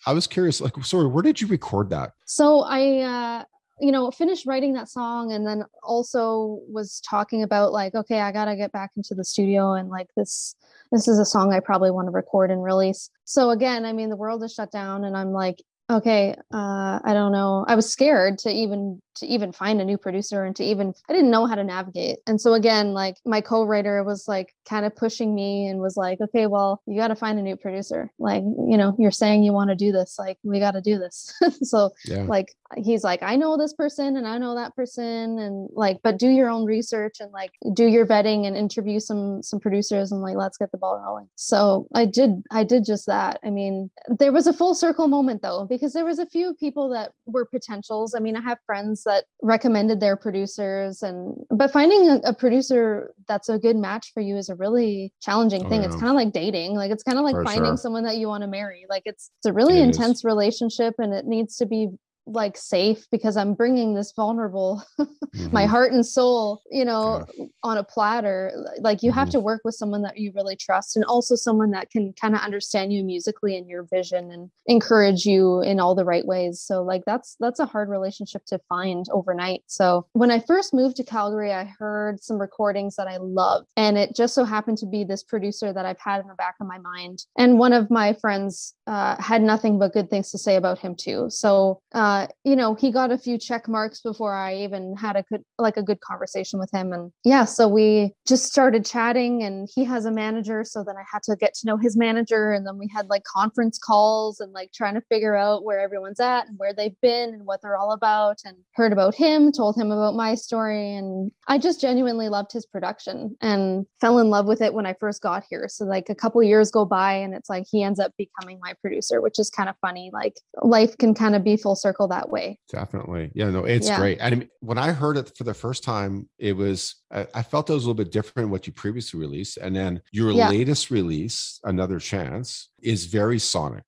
I was curious, like, sorry, where did you record that? So I, uh, you know, finished writing that song and then also was talking about like, okay, I gotta get back into the studio and like this, this is a song I probably want to record and release. So again, I mean, the world is shut down and I'm like, okay, uh, I don't know. I was scared to even to even find a new producer and to even I didn't know how to navigate. And so again, like my co-writer was like kind of pushing me and was like, okay, well, you got to find a new producer. Like, you know, you're saying you want to do this, like we got to do this. so Yeah. like he's like, I know this person and I know that person and like, but do your own research and like do your vetting and interview some some producers and like let's get the ball rolling. So I did I did just that. I mean, there was a full circle moment though, because there was a few people that were potentials. I mean, I have friends that recommended their producers and but finding a, a producer that's a good match for you is a really challenging Oh, thing. It's kind of like dating. Like it's kind of like For finding sure. someone that you want to marry. Like it's it's a really It is. intense relationship and it needs to be like safe because I'm bringing this vulnerable my Mhm. heart and soul, you know, on a platter. Like you have Mhm. to work with someone that you really trust and also someone that can kind of understand you musically and your vision and encourage you in all the right ways. So like that's that's a hard relationship to find overnight. So when I first moved to Calgary, I heard some recordings that I loved and it just so happened to be this producer that I've had in the back of my mind. And one of my friends uh, had nothing but good things to say about him too. So uh, Uh, you know, he got a few check marks before I even had a good like a good conversation with him. And yeah, so we just started chatting and he has a manager. So then I had to get to know his manager. And then we had like conference calls and like trying to figure out where everyone's at and where they've been and what they're all about and heard about him, told him about my story. And I just genuinely loved his production and fell in love with it when I first got here. So like a couple years go by and it's like he ends up becoming my producer, which is kind of funny. Like life can kind of be full circle that way. Definitely. Yeah, no, it's Yeah. great. And I mean, when I heard it for the first time, it was, I, I felt it was a little bit different than what you previously released. And then your Yeah. latest release, Another Chance, is very sonic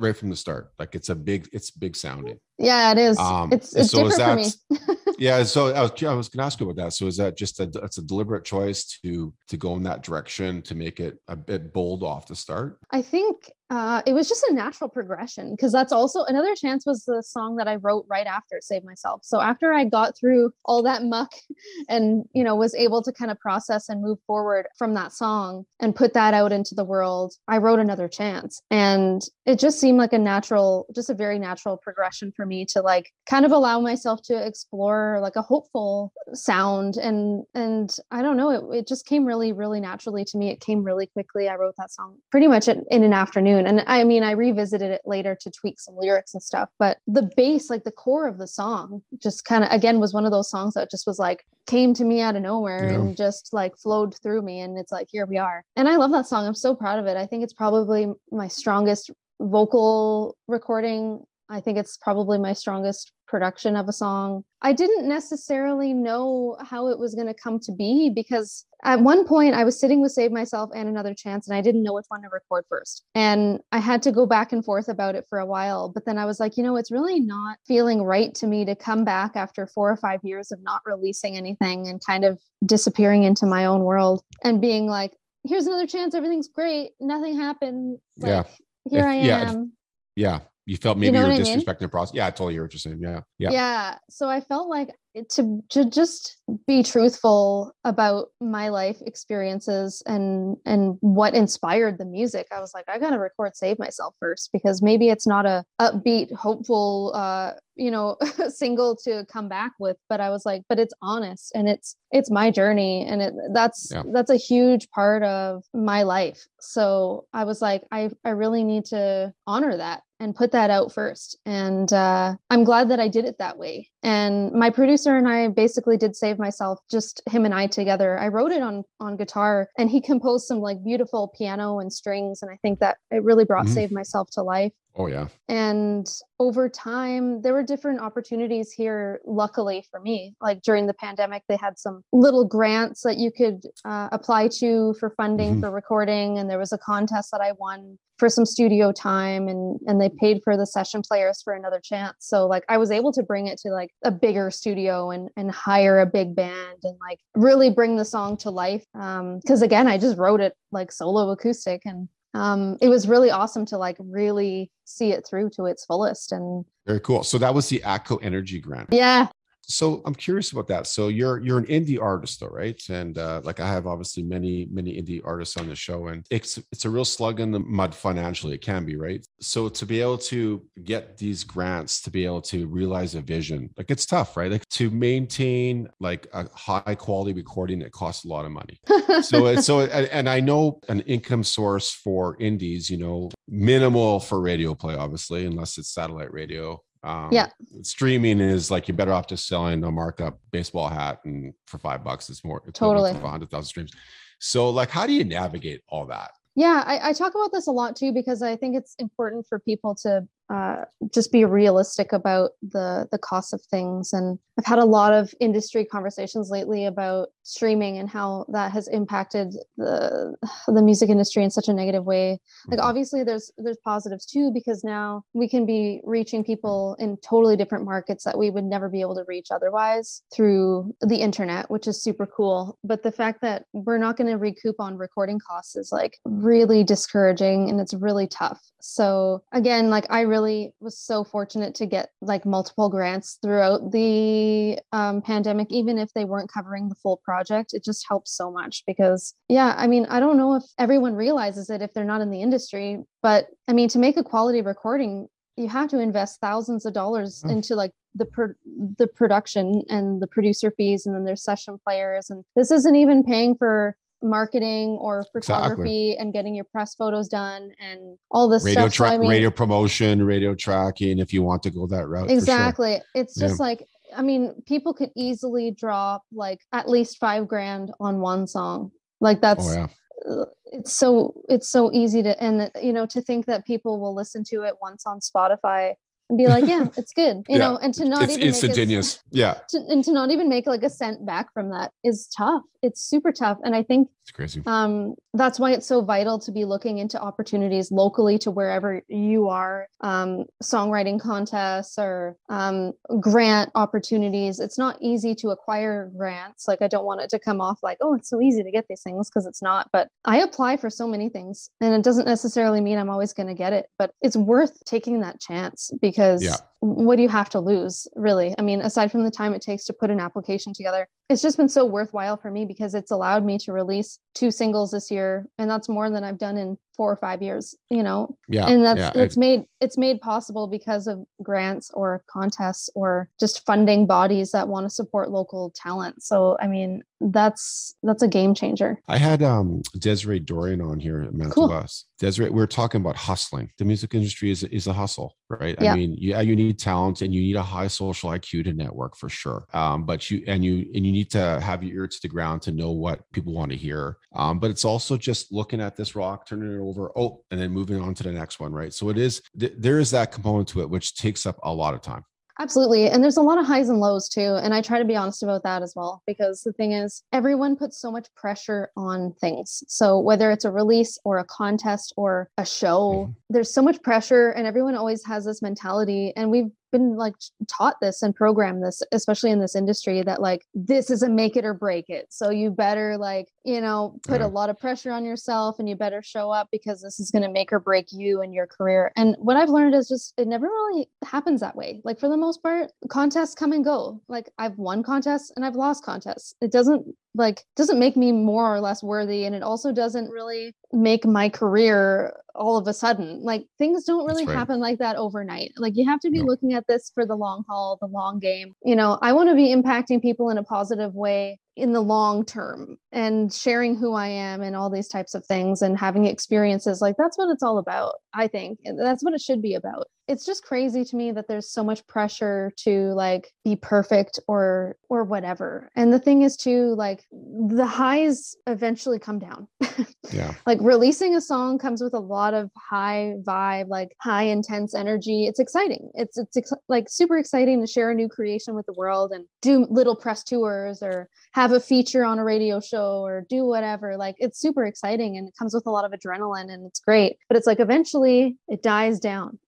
right from the start. Like it's a big, it's big sounding. Yeah, it is. Um, it's it's so is different for me. Yeah. So I was, I was going to ask you about that. So is that just a, it's a deliberate choice to, to go in that direction to make it a bit bold off the start? I think uh, it was just a natural progression because that's also another chance was the song that I wrote right after Save Myself. So after I got through all that muck and you know was able to kind of process and move forward from that song and put that out into the world, I wrote another chance, and it just seemed like a natural, just a very natural progression for me to like kind of allow myself to explore like a hopeful sound and and I don't know, it, it just came really really naturally to me. It came really quickly. I wrote that song pretty much in, in an afternoon, and I mean I revisited it later to tweak some lyrics and stuff, but the bass, like the core of the song, just kind of again was one of those songs that just was like came to me out of nowhere Yeah. and just like flowed through me, and it's like here we are. And I love that song. I'm so proud of it. I think it's probably my strongest vocal recording. I think it's probably my strongest production of a song. I didn't necessarily know how it was going to come to be because at one point I was sitting with Save Myself and Another Chance and I didn't know which one to record first. And I had to go back and forth about it for a while. But then I was like, you know, it's really not feeling right to me to come back after four or five years of not releasing anything and kind of disappearing into my own world and being like, here's another chance. Everything's great. Nothing happened. Like, Yeah. Here If- I yeah, if- am. Yeah. You felt maybe know you, were I mean? disrespecting the process. Yeah, I totally hear what you're saying. Yeah. Yeah. yeah so i felt like to to just be truthful about my life experiences and and what inspired the music i was like i gotta record save myself first because maybe it's not a upbeat hopeful uh you know single to come back with but i was like but it's honest and it's it's my journey and it that's yeah. that's a huge part of my life so i was like i i really need to honor that and put that out first. And uh, I'm glad that I did it that way. And my producer and I basically did Save Myself, just him and I together. I wrote it on on guitar, and he composed some like beautiful piano and strings. And I think that it really brought mm-hmm. Save Myself to life. Oh yeah. And over time, there were different opportunities here. Luckily for me, like during the pandemic, they had some little grants that you could uh, apply to for funding mm-hmm. for recording, and there was a contest that I won for some studio time and and they paid for the session players for another chance so like i was able to bring it to like a bigger studio and and hire a big band and like really bring the song to life um because again i just wrote it like solo acoustic and um it was really awesome to like really see it through to its fullest and very cool. So that was the ATCO energy grant. Yeah so i'm curious about that. So you're you're an indie artist though right? And uh, like i have obviously many many indie artists on the show and it's it's a real slug in the mud financially it can be right? So to be able to get these grants to be able to realize a vision like it's tough right? Like to maintain like a high quality recording it costs a lot of money. So so and i know an income source for indies you know minimal for radio play obviously unless it's satellite radio um, yeah. Streaming is like you're better off just selling a markup baseball hat and for five bucks, it's more totally 100,000 streams. So, like, how do you navigate all that? Yeah, I, I, talk about this a lot too because I think it's important for people to uh, just be realistic about the the cost of things. And I've had a lot of industry conversations lately about streaming and how that has impacted the the music industry in such a negative way. Like mm-hmm. obviously there's there's positives too because now we can be reaching people in totally different markets that we would never be able to reach otherwise through the internet, which is super cool. But the fact that we're not going to recoup on recording costs is like really discouraging and it's really tough. So again, like I really was so fortunate to get like multiple grants throughout the um, pandemic, even if they weren't covering the full project. It just helps so much because, yeah, I mean, I don't know if everyone realizes it if they're not in the industry, but I mean, to make a quality recording, you have to invest thousands of dollars oh. into like the pro- the production and the producer fees and then there's session players and this isn't even paying for marketing or photography exactly. and getting your press photos done and all this radio stuff. Tra- so, I mean, radio promotion, radio tracking, if you want to go that route. Exactly. Sure. It's just yeah. like, I mean, people could easily drop like at least five grand on one song. Like that's, oh, yeah. Uh, it's so, it's so easy to, and you know, to think that people will listen to it once on Spotify and be like, yeah, it's good, you yeah. know, and to not it's even instantaneous, a, yeah, to, and to not even make like a cent back from that is tough. It's super tough, and I think it's crazy. Um, that's why it's so vital to be looking into opportunities locally to wherever you are, um, songwriting contests or um, grant opportunities. It's not easy to acquire grants. Like I don't want it to come off like, oh, it's so easy to get these things because it's not. But I apply for so many things, and it doesn't necessarily mean I'm always going to get it. But it's worth taking that chance because yeah. What do you have to lose really? I mean aside from the time it takes to put an application together it's just been so worthwhile for me because it's allowed me to release two singles this year and that's more than i've done in four or five years you know? Yeah and that's yeah, it's made it's made possible because of grants or contests or just funding bodies that want to support local talent. So i mean that's that's a game changer. I had um desiree Dorion on here at Mantle cool. West. desiree we are talking about hustling. The music industry is, is a hustle right? Yeah. i mean yeah you need talent and you need a high social iq to network for sure. Um but you and you and you need to have your ear to the ground to know what people want to hear. Um but it's also just looking at this rock turning it over oh and then moving on to the next one right so it is th- there is that component to it which takes up a lot of time Absolutely. And there's a lot of highs and lows too. And I try to be honest about that as well, because the thing is, everyone puts so much pressure on things. So whether it's a release or a contest or a show, mm-hmm. there's so much pressure, and everyone always has this mentality. And we've been like taught this and programmed this especially in this industry that like this is a make it or break it. So you better like you know put yeah. a mm-hmm. lot of pressure on yourself and you better show up because this is going to make or break you and your career. And what i've learned is just it never really happens that way. Like for the most part contests come and go. Like i've won contests and i've lost contests. It doesn't like doesn't make me more or less worthy and it also doesn't really make my career all of a sudden like things don't really right. happen like that overnight like you have to be no. looking at this for the long haul the long game you know i want to be impacting people in a positive way in the long term and sharing who I am and all these types of things and having experiences like that's what it's all about I think that's what it should be about. It's just crazy to me that there's so much pressure to like be perfect or or whatever. And the thing is too like the highs eventually come down. Yeah. Like releasing a song comes with a lot of high vibe like high intense energy. It's exciting. It's it's ex- like super exciting to share a new creation with the world and do little press tours or have a feature on a radio show or do whatever like it's super exciting and it comes with a lot of adrenaline and it's great but it's like eventually it dies down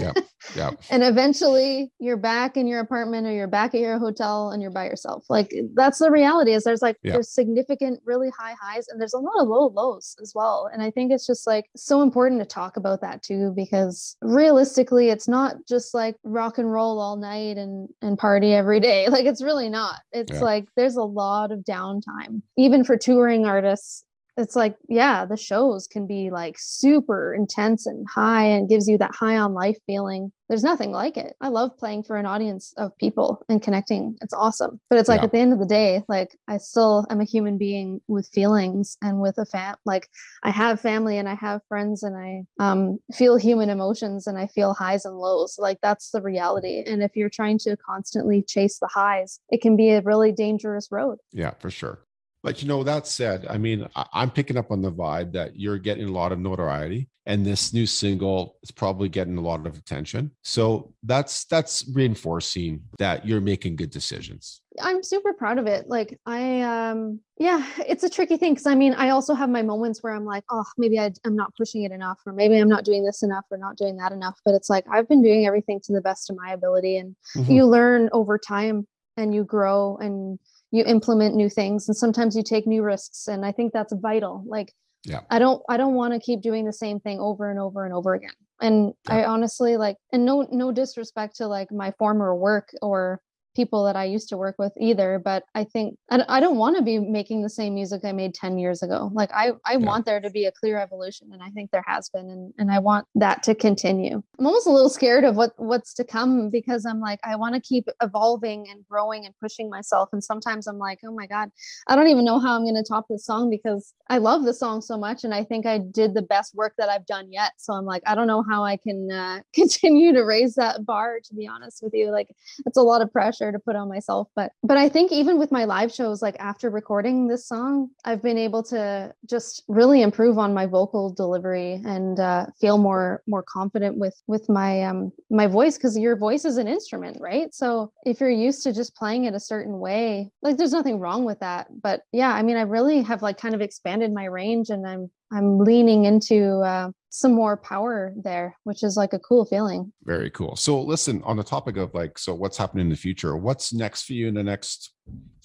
yeah yeah and eventually you're back in your apartment or you're back at your hotel and you're by yourself. Like that's the reality is there's like yeah. there's significant really high highs and there's a lot of low lows as well. And i think it's just like so important to talk about that too because realistically it's not just like rock and roll all night and and party every day. Like it's really not. It's yeah. like there's a lot of downtime even for touring artists it's like yeah the shows can be like super intense and high and gives you that high on life feeling. There's nothing like it. I love playing for an audience of people and connecting. It's awesome. But it's like yeah. at the end of the day like i still am a human being with feelings and with a fam like i have family and i have friends and i um, feel human emotions and i feel highs and lows. Like that's the reality. And if you're trying to constantly chase the highs it can be a really dangerous road. Yeah for sure but you know, that said, I mean, I, am picking up on the vibe that you're getting a lot of notoriety, and this new single is probably getting a lot of attention. So that's that's reinforcing that you're making good decisions. I'm super proud of it. Like I um yeah, it's a tricky thing because I mean, I also have my moments where I'm like, oh, maybe I, am not pushing it enough, or maybe I'm not doing this enough, or not doing that enough. But it's like I've been doing everything to the best of my ability, and mm-hmm. you learn over time and you grow and you implement new things and sometimes you take new risks and i think that's vital. Like yeah. I don't i don't want to keep doing the same thing over and over and over again. And yeah. i honestly like and no no disrespect to like my former work or people that I used to work with either. But I think I, I don't want to be making the same music I made 10 years ago. Like I, I yeah. want there to be a clear evolution. And I think there has been. And, and I want that to continue. I'm almost a little scared of what what's to come because I'm like, I want to keep evolving and growing and pushing myself. And sometimes I'm like, oh my God, I don't even know how I'm going to top this song because I love the song so much. And I think I did the best work that I've done yet. So I'm like, I don't know how I can uh, continue to raise that bar, to be honest with you. Like it's a lot of pressure pressure to put on myself but but i think even with my live shows like after recording this song i've been able to just really improve on my vocal delivery and uh, feel more more confident with with my um my voice because your voice is an instrument right? So if you're used to just playing it a certain way like there's nothing wrong with that but yeah i mean i really have like kind of expanded my range and i'm i'm leaning into uh, some more power there, which is like a cool feeling. Very cool. So, listen, on the topic of like, so what's happening in the future? What's next for you in the next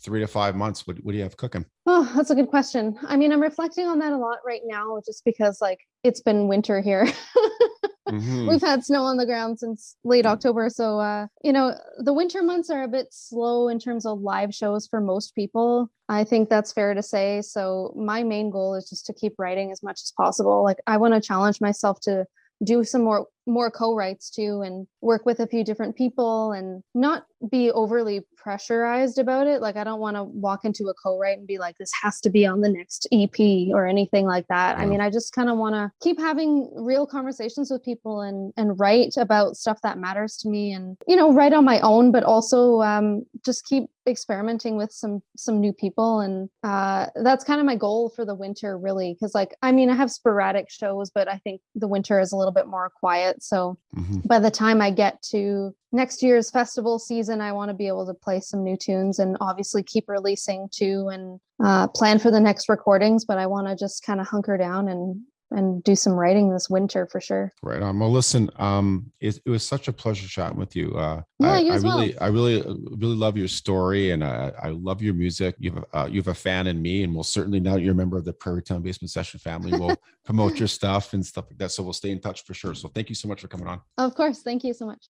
three to five months? What, what do you have cooking? Oh, that's a good question. I mean, I'm reflecting on that a lot right now, just because like it's been winter here. Mm-hmm. We've had snow on the ground since late. October. So, uh, you know, the winter months are a bit slow in terms of live shows for most people. I think that's fair to say. So, my main goal is just to keep writing as much as possible. Like, I want to challenge myself to do some more more co-writes too and work with a few different people and not be overly pressurized about it. Like i don't want to walk into a co-write and be like this has to be on the next ep or anything like that. I mean i just kind of want to keep having real conversations with people and and write about stuff that matters to me and you know write on my own but also um, just keep experimenting with some some new people. And uh that's kind of my goal for the winter really because like i mean i have sporadic shows but i think the winter is a little bit more quiet so mm-hmm. by the time i get to next year's festival season i want to be able to play some new tunes and obviously keep releasing too and uh, plan for the next recordings but i want to just kind of hunker down and and do some writing this winter for sure. Right on. Well, listen, um, it, it was such a pleasure chatting with you. Uh, yeah, I, you I as really, well. I really, really love your story, and I, I love your music. You have, uh, you have a fan in me, and we'll certainly now that you're a member of the Prairie Town Basement Session family, we'll promote your stuff and stuff like that. So we'll stay in touch for sure. So thank you so much for coming on. Of course, thank you so much.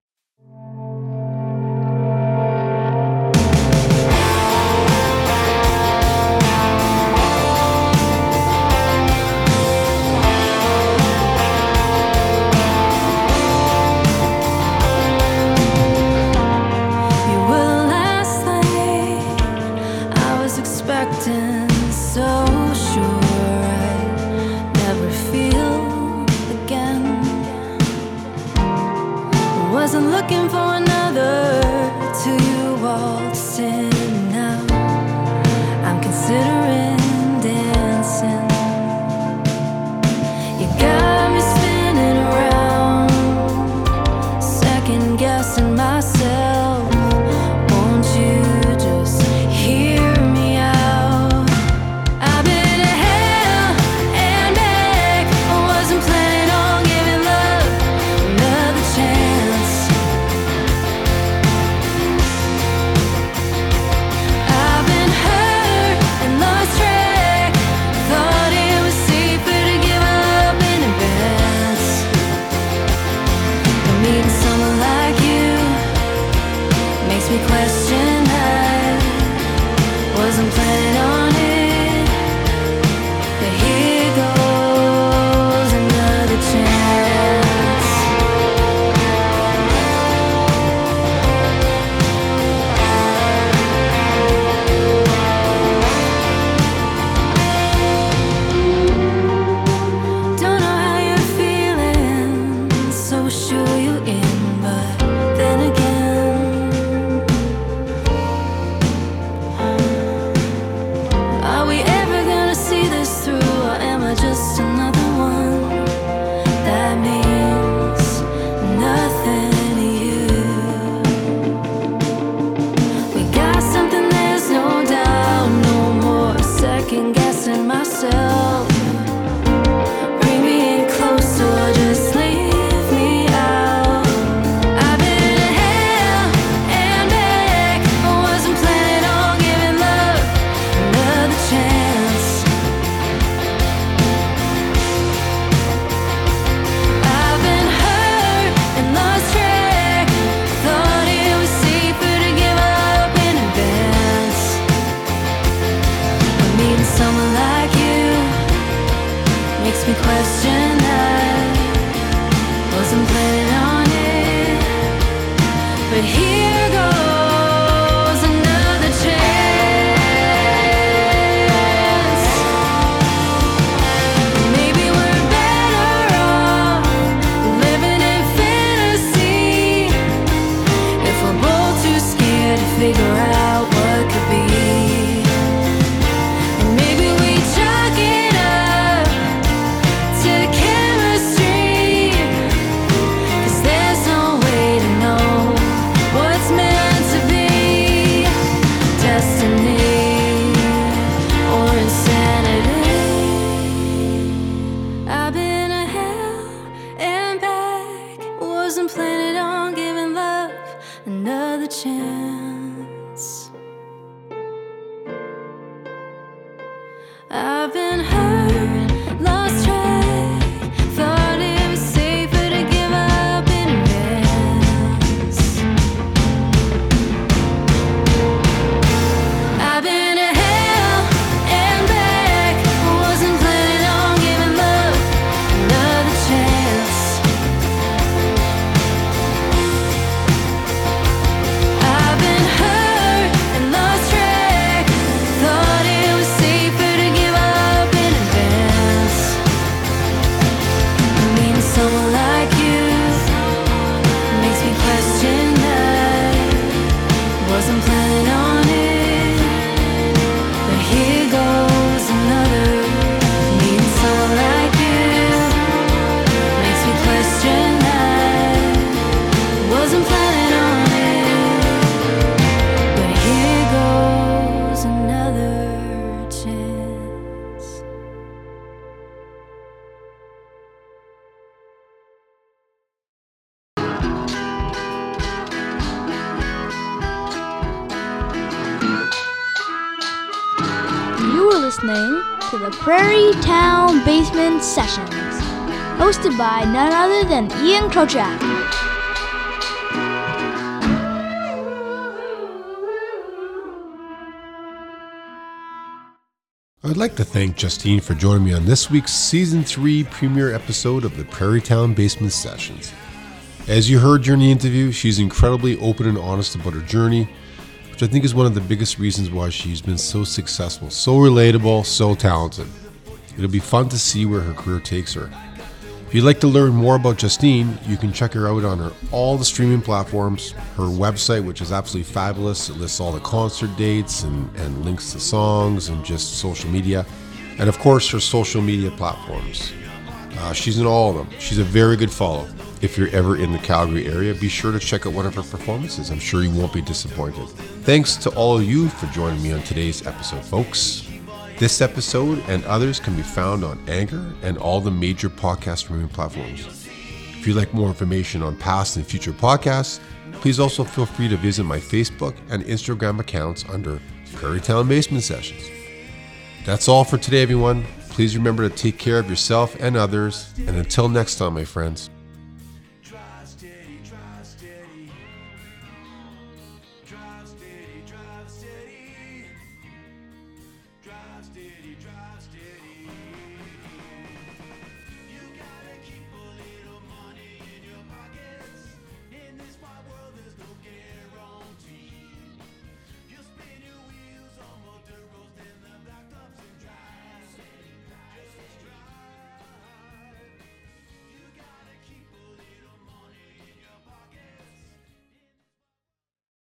Listening to the Prairie Town Basement Sessions, hosted by none other than Ian Krochak. I'd like to thank Justine for joining me on this week's Season 3 premiere episode of the Prairie Town Basement Sessions. As you heard during the interview, she's incredibly open and honest about her journey, which I think is one of the biggest reasons why she's been so successful, so relatable, so talented. It'll be fun to see where her career takes her. If you'd like to learn more about Justine, you can check her out on her all the streaming platforms. Her website, which is absolutely fabulous, it lists all the concert dates and, and links to songs and just social media. And of course, her social media platforms. Uh, she's in all of them. She's a very good follow. If you're ever in the Calgary area, be sure to check out one of her performances. I'm sure you won't be disappointed. Thanks to all of you for joining me on today's episode, folks. This episode and others can be found on Anchor and all the major podcast streaming platforms. If you'd like more information on past and future podcasts, please also feel free to visit my Facebook and Instagram accounts under Prairie Town Basement Sessions. That's all for today, everyone. Please remember to take care of yourself and others. And until next time, my friends,